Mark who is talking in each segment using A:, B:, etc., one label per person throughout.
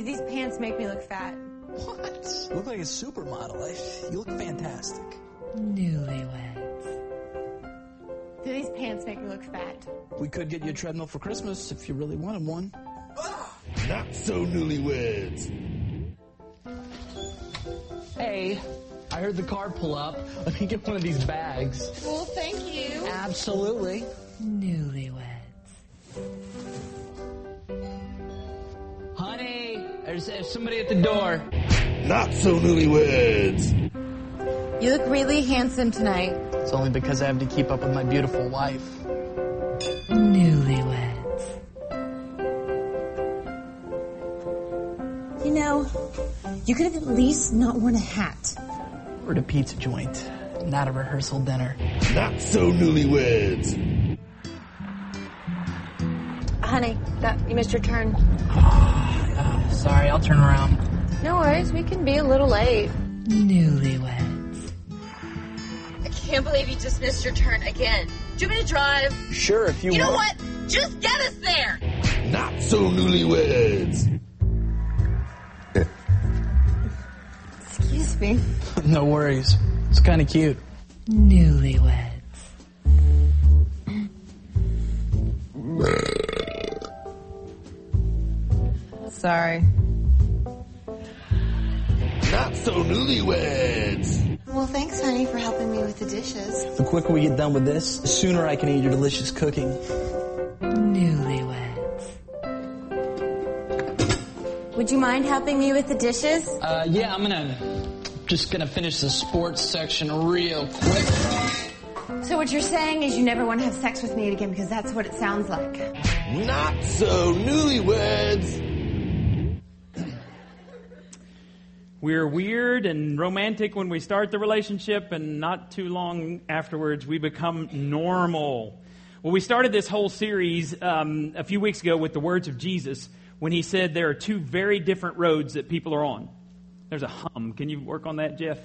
A: Do these pants make me look fat?
B: What? You look like a supermodel. You look fantastic.
C: Newlyweds.
A: Do these pants make me look fat?
B: We could get you a treadmill for Christmas if you really wanted one.
D: Not so newlyweds.
E: Hey, I heard the car pull up. Let me get one of these bags.
A: Well, thank you.
E: Absolutely.
C: Newlyweds.
E: There's, there's somebody at the door.
D: Not so newlyweds.
A: You look really handsome tonight.
E: It's only because I have to keep up with my beautiful wife.
C: Newlyweds.
F: You know, you could have at least not worn a hat.
E: Or a pizza joint, not a rehearsal dinner.
D: Not so newlyweds.
A: Honey, that you missed your turn.
E: Sorry, I'll turn around.
A: No worries, we can be a little late.
C: Newlyweds.
F: I can't believe you just missed your turn again. Do you want me to drive?
B: Sure, if you, want.
F: You know what? Just get us there.
D: Not so newlyweds.
A: Excuse me.
E: no worries. It's kind of cute.
C: Newlyweds.
A: Sorry.
D: Not so newlyweds.
A: Well, thanks, honey, for helping me with the dishes.
B: The quicker we get done with this, the sooner I can eat your delicious cooking.
C: Newlyweds.
A: Would you mind helping me with the dishes?
E: Uh, yeah, I'm gonna just gonna finish the sports section real quick.
A: So what you're saying is you never want to have sex with me again because that's what it sounds like.
D: Not so newlyweds.
G: We're weird and romantic when we start the relationship, and not too long afterwards, we become normal. Well, we started this whole series um, a few weeks ago with the words of Jesus when he said there are two very different roads that people are on. There's a hum. Can you work on that, Jeff?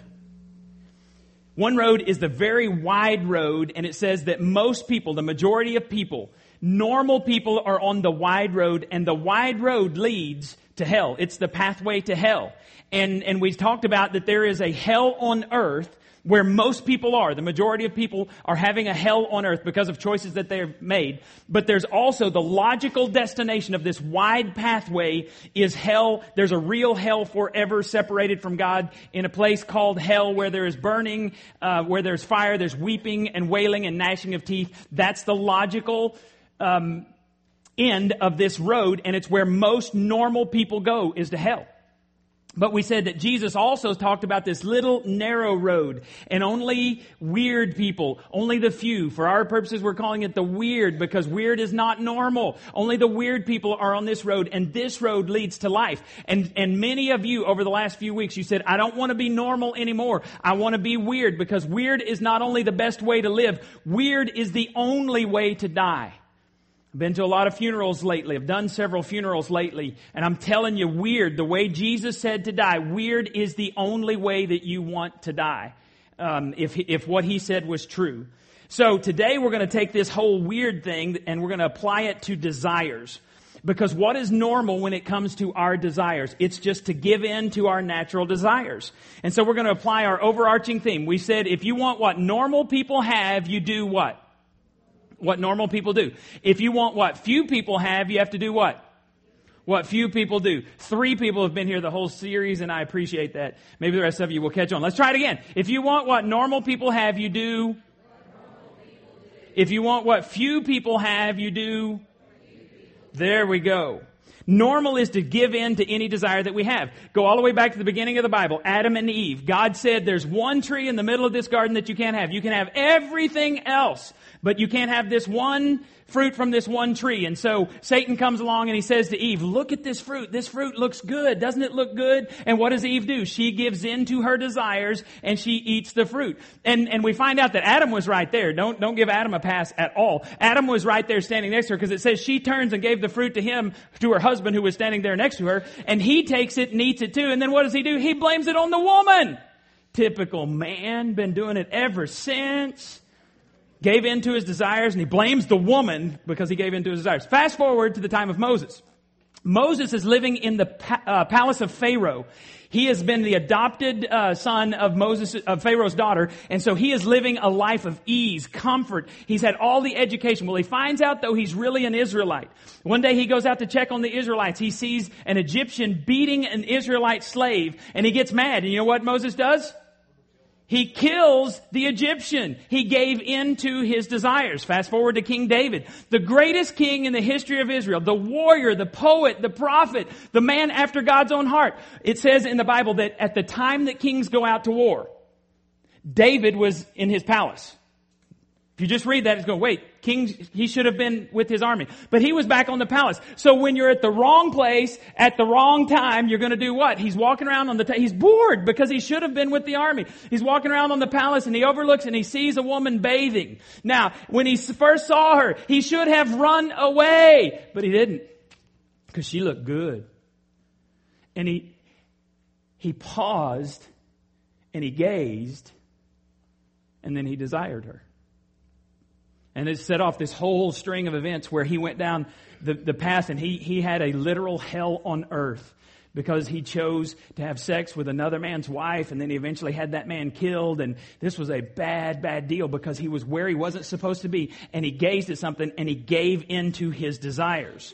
G: One road is the very wide road, and it says that most people, the majority of people, normal people are on the wide road, and the wide road leads to hell. It's the pathway to hell. And, and we talked about that there is a hell on earth where most people are. The majority of people are having a hell on earth because of choices that they've made. But there's also the logical destination of this wide pathway is hell. There's a real hell forever separated from God in a place called hell where there is burning, uh, where there's fire, there's weeping and wailing and gnashing of teeth. That's the logical, um, end of this road and it's where most normal people go is to hell. But we said that Jesus also talked about this little narrow road and only weird people, only the few. For our purposes, we're calling it the weird because weird is not normal. Only the weird people are on this road and this road leads to life. And, and many of you over the last few weeks, you said, I don't want to be normal anymore. I want to be weird because weird is not only the best way to live, weird is the only way to die. I've been to a lot of funerals lately. I've done several funerals lately. And I'm telling you, weird, the way Jesus said to die, weird is the only way that you want to die. Um, if, if what he said was true. So today we're going to take this whole weird thing and we're going to apply it to desires. Because what is normal when it comes to our desires? It's just to give in to our natural desires. And so we're going to apply our overarching theme. We said if you want what normal people have, you do what? What normal people do. If you want what few people have, you have to do what? What few people do. Three people have been here the whole series and I appreciate that. Maybe the rest of you will catch on. Let's try it again. If you want what normal people have, you do. If you want what few people have, you do. There we go. Normal is to give in to any desire that we have. Go all the way back to the beginning of the Bible. Adam and Eve. God said there's one tree in the middle of this garden that you can't have. You can have everything else, but you can't have this one fruit from this one tree. And so Satan comes along and he says to Eve, look at this fruit. This fruit looks good. Doesn't it look good? And what does Eve do? She gives in to her desires and she eats the fruit. And, and we find out that Adam was right there. Don't, don't give Adam a pass at all. Adam was right there standing next to her because it says she turns and gave the fruit to him, to her husband who was standing there next to her. And he takes it and eats it too. And then what does he do? He blames it on the woman. Typical man, been doing it ever since gave in to his desires and he blames the woman because he gave in to his desires. Fast forward to the time of Moses. Moses is living in the pa- uh, palace of Pharaoh. He has been the adopted uh, son of Moses, of Pharaoh's daughter, and so he is living a life of ease, comfort. He's had all the education. Well, he finds out though he's really an Israelite. One day he goes out to check on the Israelites. He sees an Egyptian beating an Israelite slave, and he gets mad. And you know what Moses does? He kills the Egyptian. He gave in to his desires. Fast forward to King David, the greatest king in the history of Israel, the warrior, the poet, the prophet, the man after God's own heart. It says in the Bible that at the time that kings go out to war, David was in his palace. If you just read that, it's going, wait, King, he should have been with his army. But he was back on the palace. So when you're at the wrong place, at the wrong time, you're going to do what? He's walking around on the, ta- he's bored because he should have been with the army. He's walking around on the palace and he overlooks and he sees a woman bathing. Now, when he first saw her, he should have run away, but he didn't because she looked good. And he, he paused and he gazed and then he desired her. And it set off this whole string of events where he went down the, the path and he, he had a literal hell on earth because he chose to have sex with another man's wife and then he eventually had that man killed and this was a bad, bad deal because he was where he wasn't supposed to be and he gazed at something and he gave into his desires.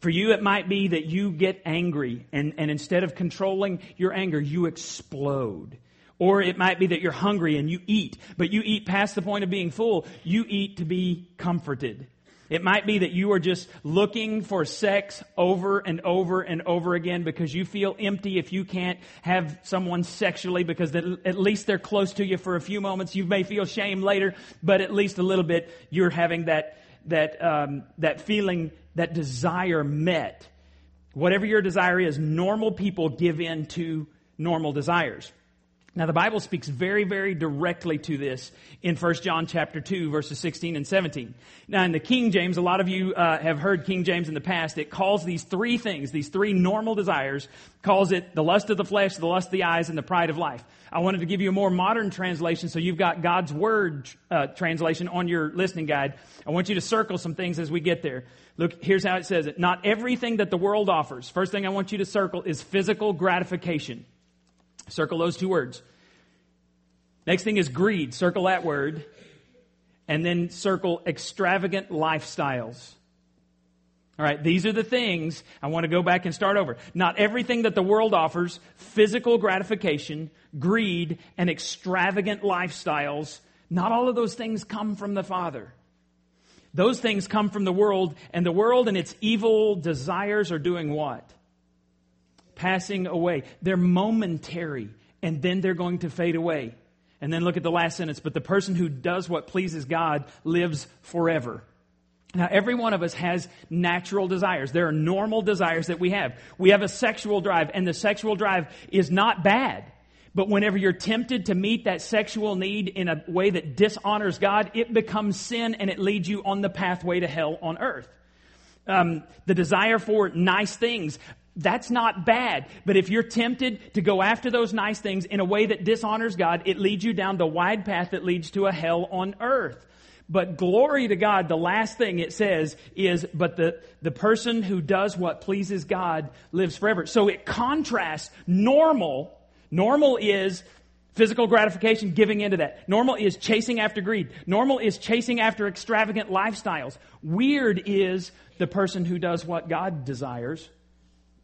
G: For you, it might be that you get angry and, and instead of controlling your anger, you explode. Or it might be that you're hungry and you eat, but you eat past the point of being full. You eat to be comforted. It might be that you are just looking for sex over and over and over again because you feel empty if you can't have someone sexually because at least they're close to you for a few moments. You may feel shame later, but at least a little bit you're having that, that, um, that feeling, that desire met. Whatever your desire is, normal people give in to normal desires. Now the Bible speaks very, very directly to this in 1 John chapter 2 verses 16 and 17. Now in the King James, a lot of you uh, have heard King James in the past. It calls these three things, these three normal desires, calls it the lust of the flesh, the lust of the eyes, and the pride of life. I wanted to give you a more modern translation so you've got God's Word uh, translation on your listening guide. I want you to circle some things as we get there. Look, here's how it says it. Not everything that the world offers. First thing I want you to circle is physical gratification. Circle those two words. Next thing is greed. Circle that word. And then circle extravagant lifestyles. All right, these are the things I want to go back and start over. Not everything that the world offers, physical gratification, greed, and extravagant lifestyles, not all of those things come from the Father. Those things come from the world, and the world and its evil desires are doing what? Passing away. They're momentary, and then they're going to fade away. And then look at the last sentence. But the person who does what pleases God lives forever. Now, every one of us has natural desires. There are normal desires that we have. We have a sexual drive, and the sexual drive is not bad. But whenever you're tempted to meet that sexual need in a way that dishonors God, it becomes sin and it leads you on the pathway to hell on earth. Um, the desire for nice things, that's not bad. But if you're tempted to go after those nice things in a way that dishonors God, it leads you down the wide path that leads to a hell on earth. But glory to God, the last thing it says is, but the, the person who does what pleases God lives forever. So it contrasts normal. Normal is physical gratification, giving into that. Normal is chasing after greed. Normal is chasing after extravagant lifestyles. Weird is the person who does what God desires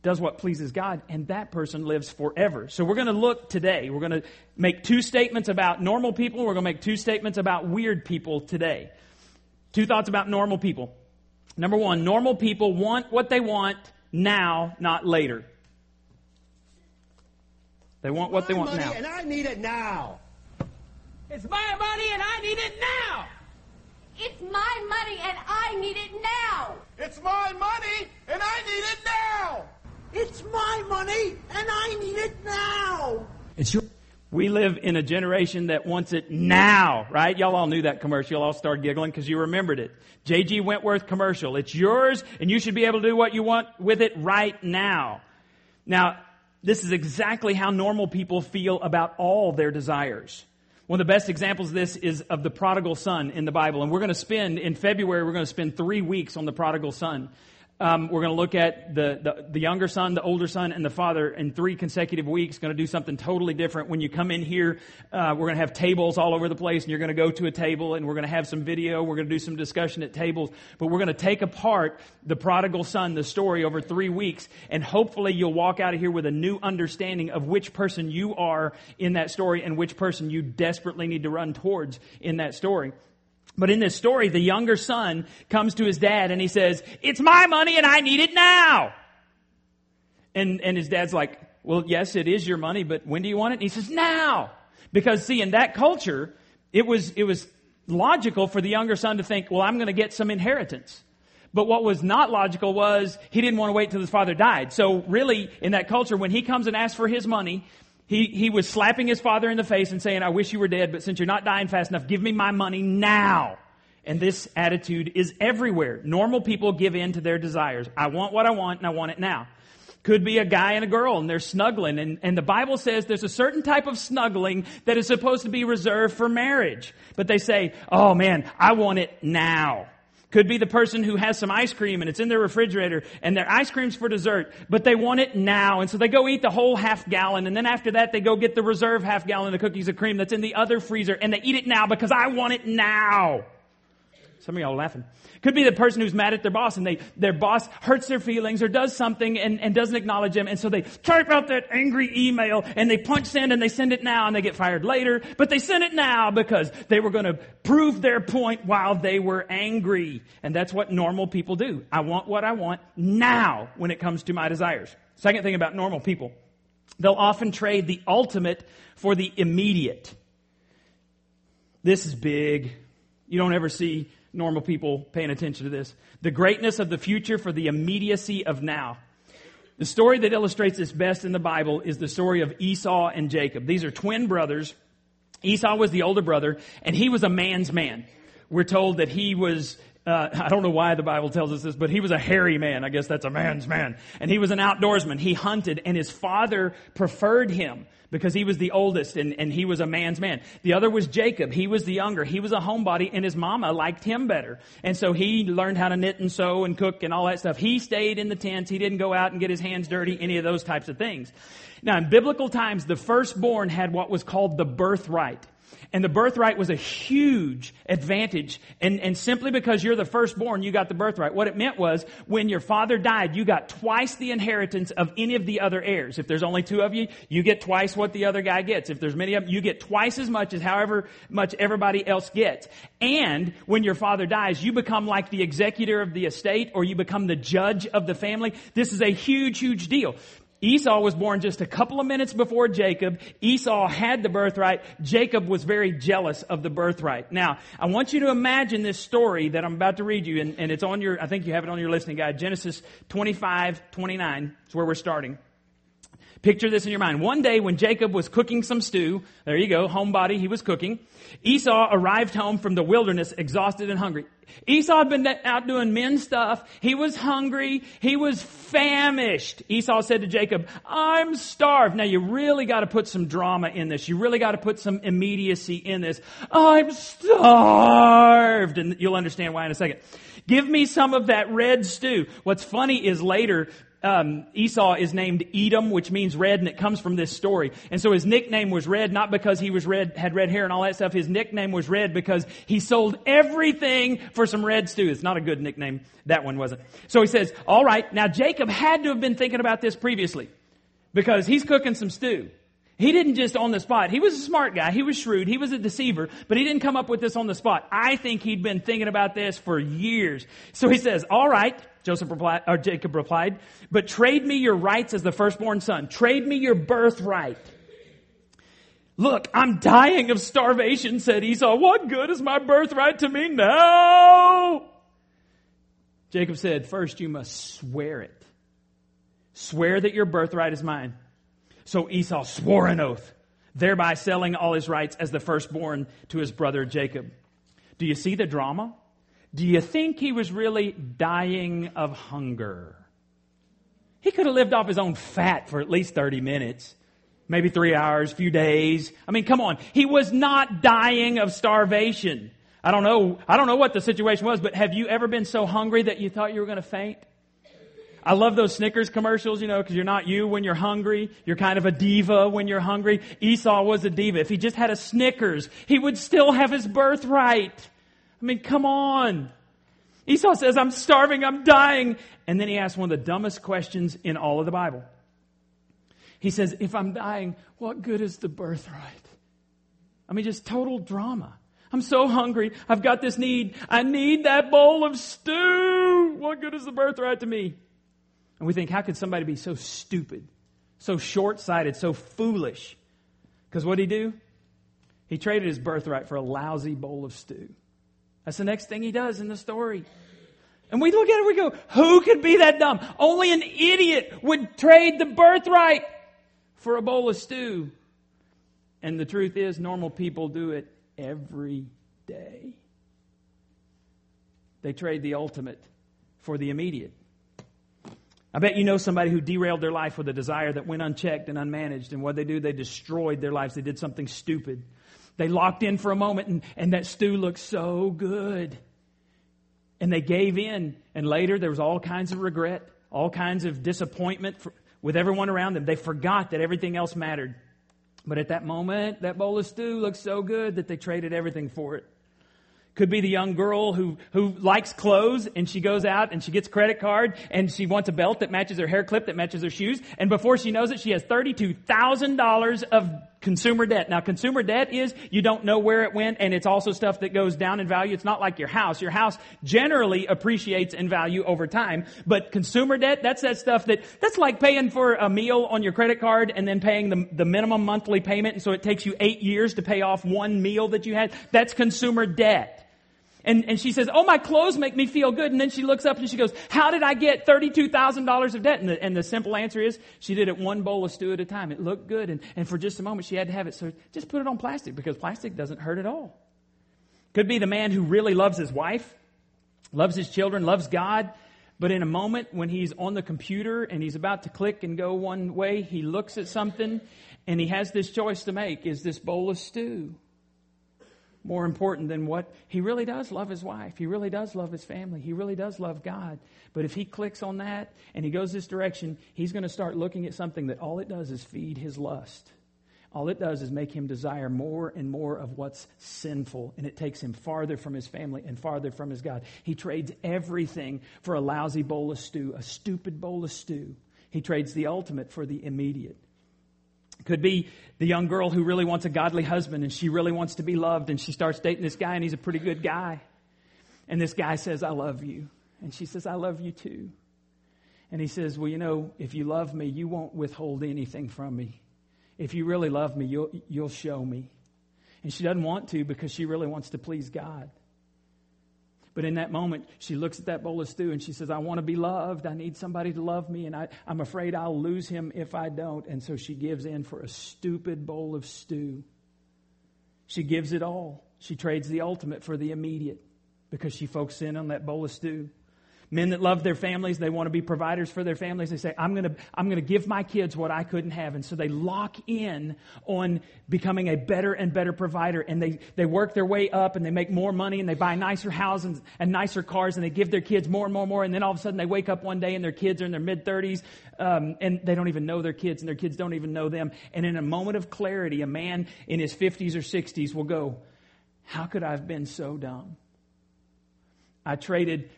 G: does what pleases God, and that person lives forever. So we're going to look today. We're going to make two statements about normal people. We're going to make two statements about weird people today. Two thoughts about normal people. Number one, normal people want what they want now, not later. They want what they want now.
B: And I need it now.
G: It's my money and I need it now.
F: It's my money and I need it now.
D: It's my money, and I need it now.
B: It's my money and I need it now.
H: It's your.
G: We live in a generation that wants it now, right? Y'all all knew that commercial. Y'all all started giggling because you remembered it. J.G. Wentworth commercial. It's yours and you should be able to do what you want with it right now. Now, this is exactly how normal people feel about all their desires. One of the best examples of this is of the prodigal son in the Bible. And we're going to spend, in February, we're going to spend three weeks on the prodigal son. Um, we're going to look at the, the, the younger son, the older son, and the father in three consecutive weeks. Going to do something totally different. When you come in here, uh, we're going to have tables all over the place, and you're going to go to a table, and we're going to have some video. We're going to do some discussion at tables, but we're going to take apart the prodigal son, the story, over three weeks, and hopefully you'll walk out of here with a new understanding of which person you are in that story and which person you desperately need to run towards in that story. But in this story, the younger son comes to his dad and he says, it's my money and I need it now. And, and his dad's like, well, yes, it is your money, but when do you want it? And he says, now. Because see, in that culture, it was, it was logical for the younger son to think, well, I'm going to get some inheritance. But what was not logical was he didn't want to wait till his father died. So really, in that culture, when he comes and asks for his money, he, he was slapping his father in the face and saying, I wish you were dead, but since you're not dying fast enough, give me my money now. And this attitude is everywhere. Normal people give in to their desires. I want what I want and I want it now. Could be a guy and a girl and they're snuggling and, and the Bible says there's a certain type of snuggling that is supposed to be reserved for marriage. But they say, oh man, I want it now. Could be the person who has some ice cream and it's in their refrigerator and their ice cream's for dessert, but they want it now. And so they go eat the whole half gallon and then after that they go get the reserve half gallon of cookies of cream that's in the other freezer and they eat it now because I want it now. Some of y'all laughing. Could be the person who's mad at their boss and they, their boss hurts their feelings or does something and, and doesn't acknowledge them. And so they type out that angry email and they punch send and they send it now and they get fired later. But they send it now because they were going to prove their point while they were angry. And that's what normal people do. I want what I want now when it comes to my desires. Second thing about normal people. They'll often trade the ultimate for the immediate. This is big. You don't ever see normal people paying attention to this. The greatness of the future for the immediacy of now. The story that illustrates this best in the Bible is the story of Esau and Jacob. These are twin brothers. Esau was the older brother, and he was a man's man. We're told that he was uh, I don't know why the Bible tells us this, but he was a hairy man. I guess that's a man's man. And he was an outdoorsman. He hunted, and his father preferred him because he was the oldest and, and he was a man's man. The other was Jacob. He was the younger. He was a homebody, and his mama liked him better. And so he learned how to knit and sew and cook and all that stuff. He stayed in the tents. He didn't go out and get his hands dirty, any of those types of things. Now, in biblical times, the firstborn had what was called the birthright. And the birthright was a huge advantage. And, and simply because you're the firstborn, you got the birthright. What it meant was when your father died, you got twice the inheritance of any of the other heirs. If there's only two of you, you get twice what the other guy gets. If there's many of them, you get twice as much as however much everybody else gets. And when your father dies, you become like the executor of the estate or you become the judge of the family. This is a huge, huge deal. Esau was born just a couple of minutes before Jacob. Esau had the birthright. Jacob was very jealous of the birthright. Now, I want you to imagine this story that I'm about to read you, and, and it's on your, I think you have it on your listening guide, Genesis 25, 29. It's where we're starting. Picture this in your mind. One day when Jacob was cooking some stew, there you go, homebody, he was cooking. Esau arrived home from the wilderness exhausted and hungry. Esau had been out doing men stuff. He was hungry. He was famished. Esau said to Jacob, I'm starved. Now you really got to put some drama in this. You really got to put some immediacy in this. I'm starved. And you'll understand why in a second. Give me some of that red stew. What's funny is later, um, Esau is named Edom, which means red, and it comes from this story. And so his nickname was red, not because he was red, had red hair and all that stuff. His nickname was red because he sold everything for some red stew. It's not a good nickname. That one wasn't. So he says, all right, now Jacob had to have been thinking about this previously because he's cooking some stew. He didn't just on the spot. He was a smart guy. He was shrewd. He was a deceiver, but he didn't come up with this on the spot. I think he'd been thinking about this for years. So he says, all right, Joseph replied, or Jacob replied, but trade me your rights as the firstborn son. Trade me your birthright. Look, I'm dying of starvation, said Esau. What good is my birthright to me now? Jacob said, first you must swear it. Swear that your birthright is mine. So Esau swore an oath, thereby selling all his rights as the firstborn to his brother Jacob. Do you see the drama? Do you think he was really dying of hunger? He could have lived off his own fat for at least 30 minutes, maybe three hours, a few days. I mean, come on. He was not dying of starvation. I don't know, I don't know what the situation was, but have you ever been so hungry that you thought you were going to faint? I love those Snickers commercials, you know, because you're not you when you're hungry. You're kind of a diva when you're hungry. Esau was a diva. If he just had a Snickers, he would still have his birthright. I mean, come on. Esau says, I'm starving, I'm dying. And then he asks one of the dumbest questions in all of the Bible. He says, If I'm dying, what good is the birthright? I mean, just total drama. I'm so hungry. I've got this need. I need that bowl of stew. What good is the birthright to me? And we think, how could somebody be so stupid, so short sighted, so foolish? Because what did he do? He traded his birthright for a lousy bowl of stew. That's the next thing he does in the story. And we look at it, we go, who could be that dumb? Only an idiot would trade the birthright for a bowl of stew. And the truth is, normal people do it every day. They trade the ultimate for the immediate. I bet you know somebody who derailed their life with a desire that went unchecked and unmanaged. And what they do, they destroyed their lives. They did something stupid. They locked in for a moment and, and that stew looked so good. And they gave in. And later there was all kinds of regret, all kinds of disappointment for, with everyone around them. They forgot that everything else mattered. But at that moment, that bowl of stew looked so good that they traded everything for it. Could be the young girl who, who likes clothes and she goes out and she gets credit card and she wants a belt that matches her hair clip, that matches her shoes. And before she knows it, she has $32,000 of consumer debt. Now, consumer debt is you don't know where it went and it's also stuff that goes down in value. It's not like your house. Your house generally appreciates in value over time. But consumer debt, that's that stuff that, that's like paying for a meal on your credit card and then paying the, the minimum monthly payment. And so it takes you eight years to pay off one meal that you had. That's consumer debt. And, and she says, Oh, my clothes make me feel good. And then she looks up and she goes, How did I get $32,000 of debt? And the, and the simple answer is, she did it one bowl of stew at a time. It looked good. And, and for just a moment, she had to have it. So just put it on plastic because plastic doesn't hurt at all. Could be the man who really loves his wife, loves his children, loves God. But in a moment when he's on the computer and he's about to click and go one way, he looks at something and he has this choice to make. Is this bowl of stew more important than what he really does love his wife. He really does love his family. He really does love God. But if he clicks on that and he goes this direction, he's going to start looking at something that all it does is feed his lust. All it does is make him desire more and more of what's sinful, and it takes him farther from his family and farther from his God. He trades everything for a lousy bowl of stew, a stupid bowl of stew. He trades the ultimate for the immediate. Could be the young girl who really wants a godly husband and she really wants to be loved and she starts dating this guy and he's a pretty good guy. And this guy says, I love you. And she says, I love you too. And he says, Well, you know, if you love me, you won't withhold anything from me. If you really love me, you'll, you'll show me. And she doesn't want to because she really wants to please God. But in that moment, she looks at that bowl of stew and she says, I want to be loved. I need somebody to love me, and I, I'm afraid I'll lose him if I don't. And so she gives in for a stupid bowl of stew. She gives it all. She trades the ultimate for the immediate because she focuses in on that bowl of stew. Men that love their families, they want to be providers for their families. They say, I'm going to, I'm going to give my kids what I couldn't have. And so they lock in on becoming a better and better provider. And they, they work their way up and they make more money and they buy nicer houses and nicer cars and they give their kids more and more and more. And then all of a sudden they wake up one day and their kids are in their mid 30s um, and they don't even know their kids and their kids don't even know them. And in a moment of clarity, a man in his 50s or 60s will go, How could I have been so dumb? I traded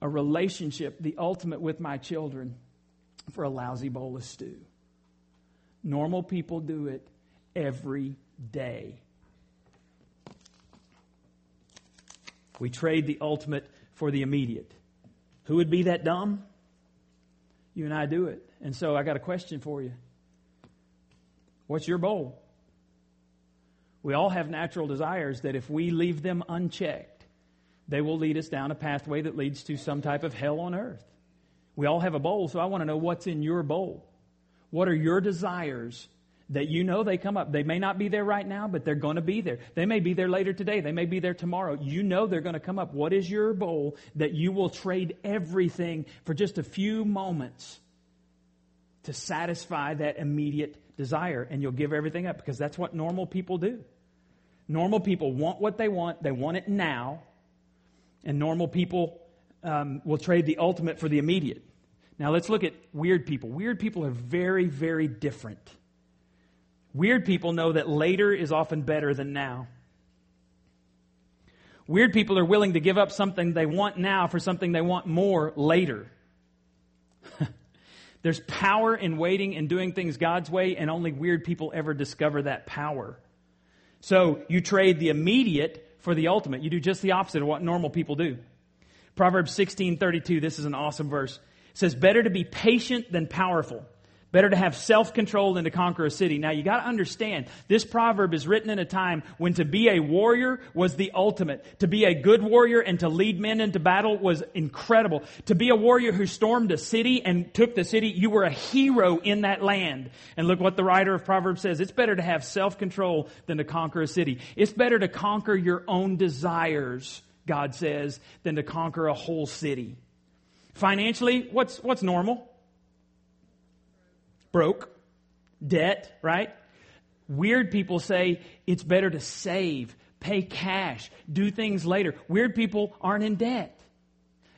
G: a relationship, the ultimate with my children, for a lousy bowl of stew. Normal people do it every day. We trade the ultimate for the immediate. Who would be that dumb? You and I do it. And so I got a question for you. What's your bowl? We all have natural desires that if we leave them unchecked, they will lead us down a pathway that leads to some type of hell on earth. We all have a bowl, so I want to know what's in your bowl. What are your desires that you know they come up? They may not be there right now, but they're going to be there. They may be there later today. They may be there tomorrow. You know they're going to come up. What is your bowl that you will trade everything for just a few moments to satisfy that immediate desire? And you'll give everything up because that's what normal people do. Normal people want what they want. They want it now and normal people um, will trade the ultimate for the immediate. Now let's look at weird people. Weird people are very, very different. Weird people know that later is often better than now. Weird people are willing to give up something they want now for something they want more later. There's power in waiting and doing things God's way, and only weird people ever discover that power. So you trade the immediate for the ultimate. You do just the opposite of what normal people do. Proverbs 16:32, this is an awesome verse. It says, "Better to be patient than powerful." Better to have self-control than to conquer a city. Now you gotta understand, this proverb is written in a time when to be a warrior was the ultimate. To be a good warrior and to lead men into battle was incredible. To be a warrior who stormed a city and took the city, you were a hero in that land. And look what the writer of Proverbs says. It's better to have self-control than to conquer a city. It's better to conquer your own desires, God says, than to conquer a whole city. Financially, what's, what's normal? Broke, debt, right? Weird people say it's better to save, pay cash, do things later. Weird people aren't in debt.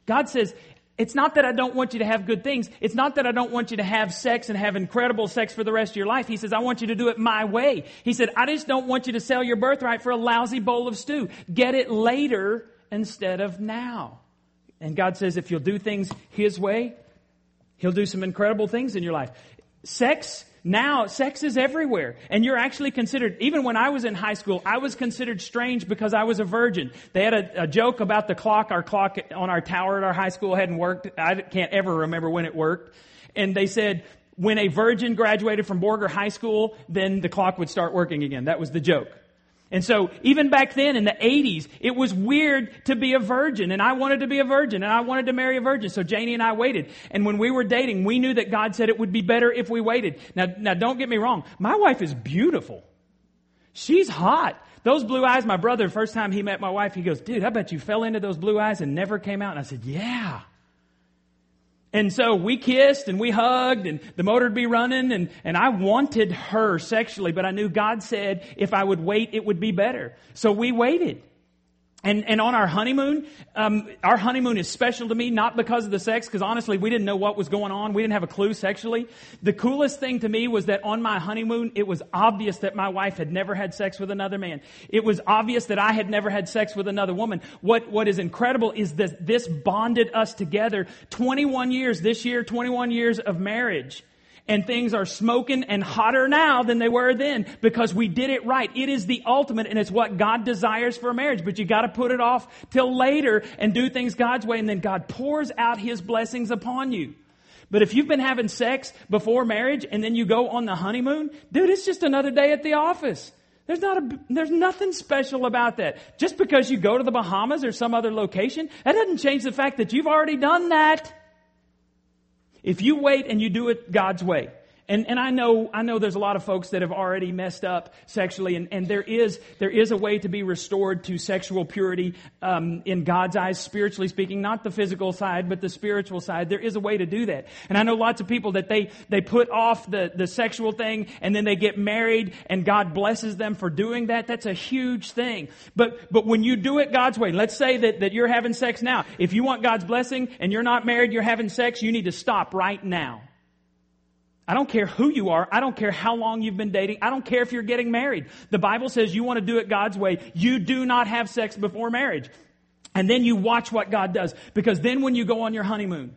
G: God says, it's not that I don't want you to have good things. It's not that I don't want you to have sex and have incredible sex for the rest of your life. He says, I want you to do it my way. He said, I just don't want you to sell your birthright for a lousy bowl of stew. Get it later instead of now. And God says, if you'll do things His way, He'll do some incredible things in your life. Sex, now, sex is everywhere. And you're actually considered, even when I was in high school, I was considered strange because I was a virgin. They had a, a, joke about the clock. Our clock on our tower at our high school hadn't worked. I can't ever remember when it worked. And they said, when a virgin graduated from Borger High School, then the clock would start working again. That was the joke. And so even back then in the 80s, it was weird to be a virgin and I wanted to be a virgin and I wanted to marry a virgin. So Janie and I waited. And when we were dating, we knew that God said it would be better if we waited. Now, now don't get me wrong. My wife is beautiful. She's hot. Those blue eyes, my brother, first time he met my wife, he goes, dude, I bet you fell into those blue eyes and never came out. And I said, yeah. And so we kissed and we hugged and the motor would be running and, and I wanted her sexually, but I knew God said if I would wait, it would be better. So we waited. And, and on our honeymoon, um, our honeymoon is special to me, not because of the sex, because honestly, we didn't know what was going on. We didn't have a clue sexually. The coolest thing to me was that on my honeymoon, it was obvious that my wife had never had sex with another man. It was obvious that I had never had sex with another woman. What, what is incredible is that this bonded us together 21 years, this year, 21 years of marriage and things are smoking and hotter now than they were then because we did it right. It is the ultimate and it's what God desires for marriage, but you gotta put it off till later and do things God's way and then God pours out His blessings upon you. But if you've been having sex before marriage and then you go on the honeymoon, dude, it's just another day at the office. There's not a, there's nothing special about that. Just because you go to the Bahamas or some other location, that doesn't change the fact that you've already done that. If you wait and you do it God's way, and, and I know, I know there's a lot of folks that have already messed up sexually, and, and there is, there is a way to be restored to sexual purity, um, in God's eyes, spiritually speaking, not the physical side, but the spiritual side. There is a way to do that. And I know lots of people that they, they put off the, the sexual thing, and then they get married, and God blesses them for doing that. That's a huge thing. But, but when you do it God's way, let's say that, that you're having sex now. If you want God's blessing, and you're not married, you're having sex, you need to stop right now. I don't care who you are. I don't care how long you've been dating. I don't care if you're getting married. The Bible says you want to do it God's way. You do not have sex before marriage. And then you watch what God does. Because then when you go on your honeymoon,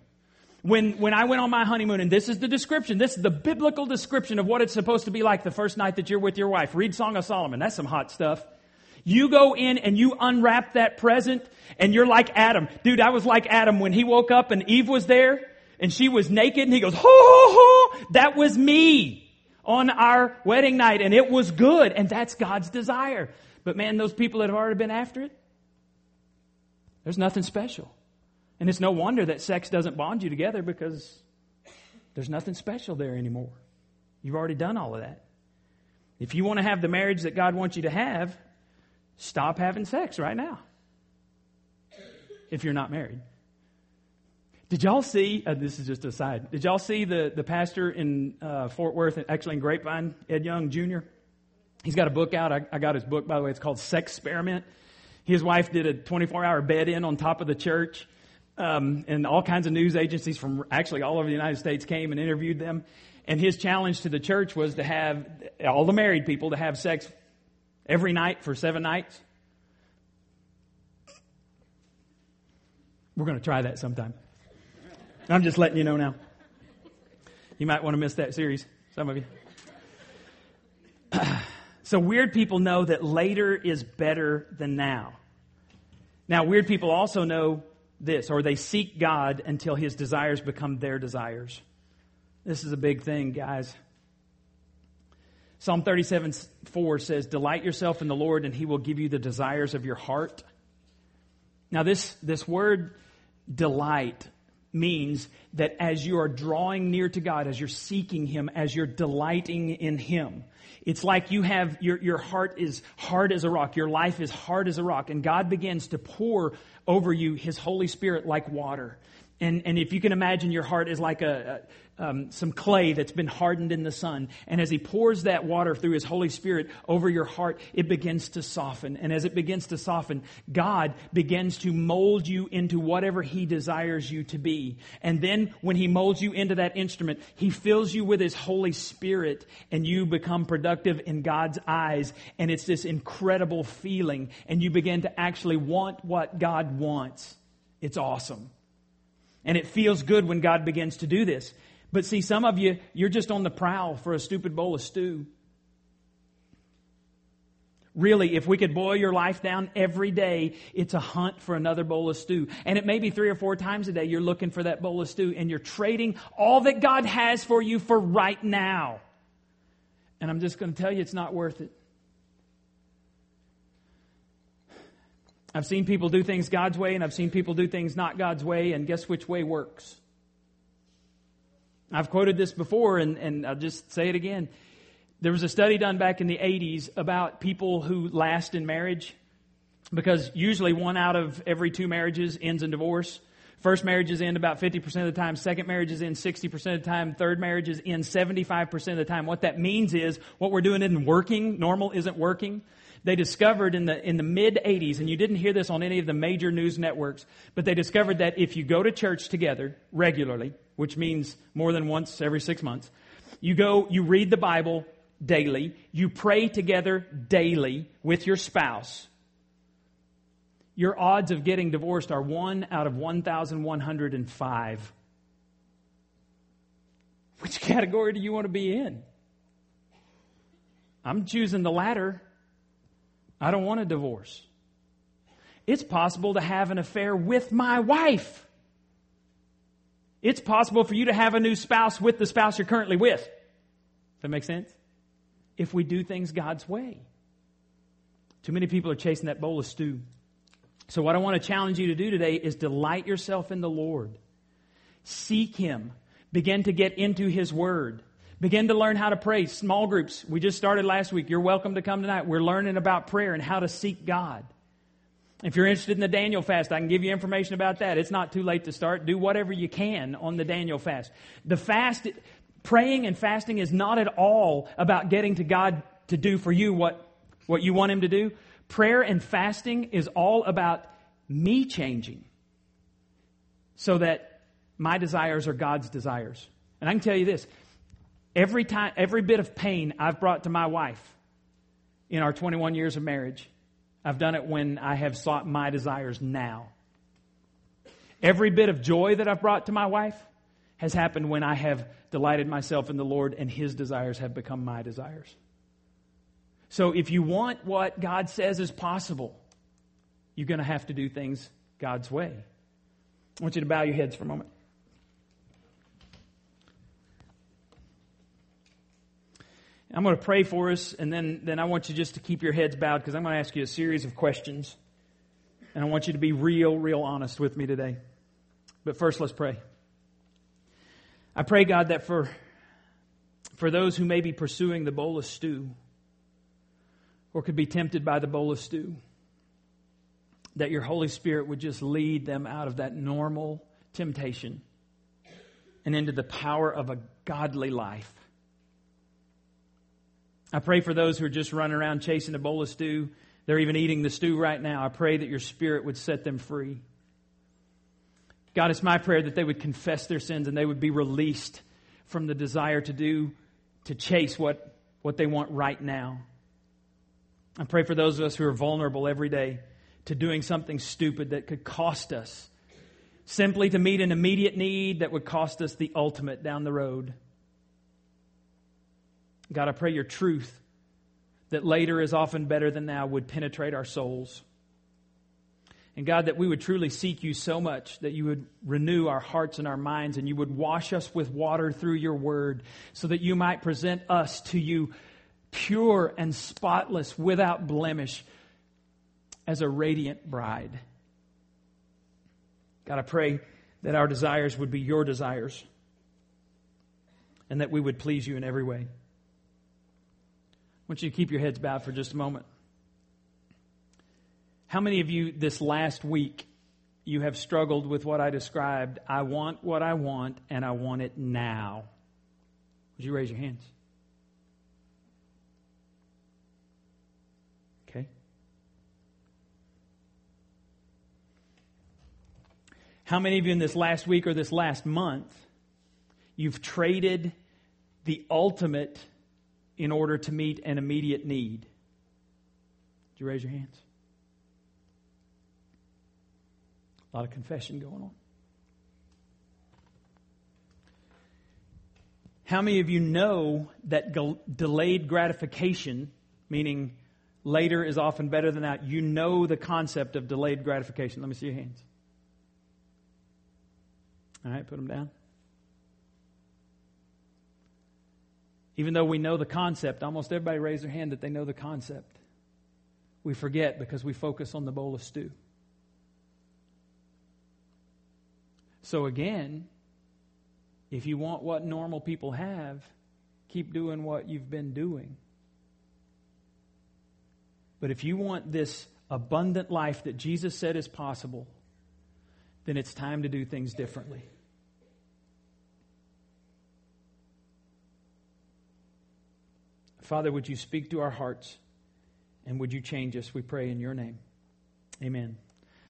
G: when, when I went on my honeymoon, and this is the description, this is the biblical description of what it's supposed to be like the first night that you're with your wife. Read Song of Solomon. That's some hot stuff. You go in and you unwrap that present and you're like Adam. Dude, I was like Adam when he woke up and Eve was there and she was naked and he goes, ho, ho, ho, that was me on our wedding night and it was good and that's God's desire. But man, those people that have already been after it, there's nothing special. And it's no wonder that sex doesn't bond you together because there's nothing special there anymore. You've already done all of that. If you want to have the marriage that God wants you to have, stop having sex right now. If you're not married. Did y'all see, uh, this is just a side, did y'all see the, the pastor in uh, Fort Worth, actually in Grapevine, Ed Young Jr.? He's got a book out. I, I got his book, by the way. It's called Sexperiment. His wife did a 24 hour bed in on top of the church. um, and all kinds of news agencies from actually all over the United States came and interviewed them. And his challenge to the church was to have all the married people to have sex every night for seven nights. We're going to try that sometime. I'm just letting you know now. You might want to miss that series, some of you. so, weird people know that later is better than now. Now, weird people also know this, or they seek God until his desires become their desires. This is a big thing, guys. Psalm 37 4 says, Delight yourself in the Lord, and he will give you the desires of your heart. Now, this, this word delight means that as you are drawing near to God, as you're seeking Him, as you're delighting in Him, it's like you have, your, your heart is hard as a rock. Your life is hard as a rock. And God begins to pour over you His Holy Spirit like water. And, and if you can imagine your heart is like a, um, some clay that's been hardened in the sun. And as He pours that water through His Holy Spirit over your heart, it begins to soften. And as it begins to soften, God begins to mold you into whatever He desires you to be. And then when He molds you into that instrument, He fills you with His Holy Spirit and you become productive in God's eyes. And it's this incredible feeling. And you begin to actually want what God wants. It's awesome. And it feels good when God begins to do this. But see, some of you, you're just on the prowl for a stupid bowl of stew. Really, if we could boil your life down every day, it's a hunt for another bowl of stew. And it may be three or four times a day you're looking for that bowl of stew and you're trading all that God has for you for right now. And I'm just going to tell you it's not worth it. I've seen people do things God's way and I've seen people do things not God's way, and guess which way works? I've quoted this before and, and I'll just say it again. There was a study done back in the 80s about people who last in marriage because usually one out of every two marriages ends in divorce. First marriages end about 50% of the time. Second marriages end 60% of the time. Third marriages end 75% of the time. What that means is what we're doing isn't working. Normal isn't working. They discovered in the, in the mid 80s, and you didn't hear this on any of the major news networks, but they discovered that if you go to church together regularly, which means more than once every six months. You go, you read the Bible daily, you pray together daily with your spouse. Your odds of getting divorced are 1 out of 1,105. Which category do you want to be in? I'm choosing the latter. I don't want a divorce. It's possible to have an affair with my wife. It's possible for you to have a new spouse with the spouse you're currently with. Does that make sense? If we do things God's way. Too many people are chasing that bowl of stew. So, what I want to challenge you to do today is delight yourself in the Lord. Seek Him. Begin to get into His Word. Begin to learn how to pray. Small groups. We just started last week. You're welcome to come tonight. We're learning about prayer and how to seek God. If you're interested in the Daniel fast, I can give you information about that. It's not too late to start. Do whatever you can on the Daniel fast. The fast, praying and fasting is not at all about getting to God to do for you what, what you want Him to do. Prayer and fasting is all about me changing so that my desires are God's desires. And I can tell you this every time, every bit of pain I've brought to my wife in our 21 years of marriage I've done it when I have sought my desires now. Every bit of joy that I've brought to my wife has happened when I have delighted myself in the Lord and His desires have become my desires. So if you want what God says is possible, you're going to have to do things God's way. I want you to bow your heads for a moment. I'm going to pray for us, and then, then I want you just to keep your heads bowed because I'm going to ask you a series of questions. And I want you to be real, real honest with me today. But first, let's pray. I pray, God, that for, for those who may be pursuing the bowl of stew, or could be tempted by the bowl of stew, that your Holy Spirit would just lead them out of that normal temptation and into the power of a godly life. I pray for those who are just running around chasing a bowl of stew. They're even eating the stew right now. I pray that your spirit would set them free. God, it's my prayer that they would confess their sins and they would be released from the desire to do, to chase what, what they want right now. I pray for those of us who are vulnerable every day to doing something stupid that could cost us, simply to meet an immediate need that would cost us the ultimate down the road. God, I pray your truth that later is often better than now would penetrate our souls. And God, that we would truly seek you so much that you would renew our hearts and our minds and you would wash us with water through your word so that you might present us to you pure and spotless, without blemish, as a radiant bride. God, I pray that our desires would be your desires and that we would please you in every way. Want you to keep your heads bowed for just a moment. How many of you this last week you have struggled with what I described? I want what I want and I want it now. Would you raise your hands? Okay. How many of you in this last week or this last month you've traded the ultimate in order to meet an immediate need? Did you raise your hands? A lot of confession going on. How many of you know that delayed gratification, meaning later is often better than that, you know the concept of delayed gratification? Let me see your hands. All right, put them down. Even though we know the concept, almost everybody raised their hand that they know the concept. We forget because we focus on the bowl of stew. So, again, if you want what normal people have, keep doing what you've been doing. But if you want this abundant life that Jesus said is possible, then it's time to do things differently. Father, would you speak to our hearts and would you change us? We pray in your name. Amen.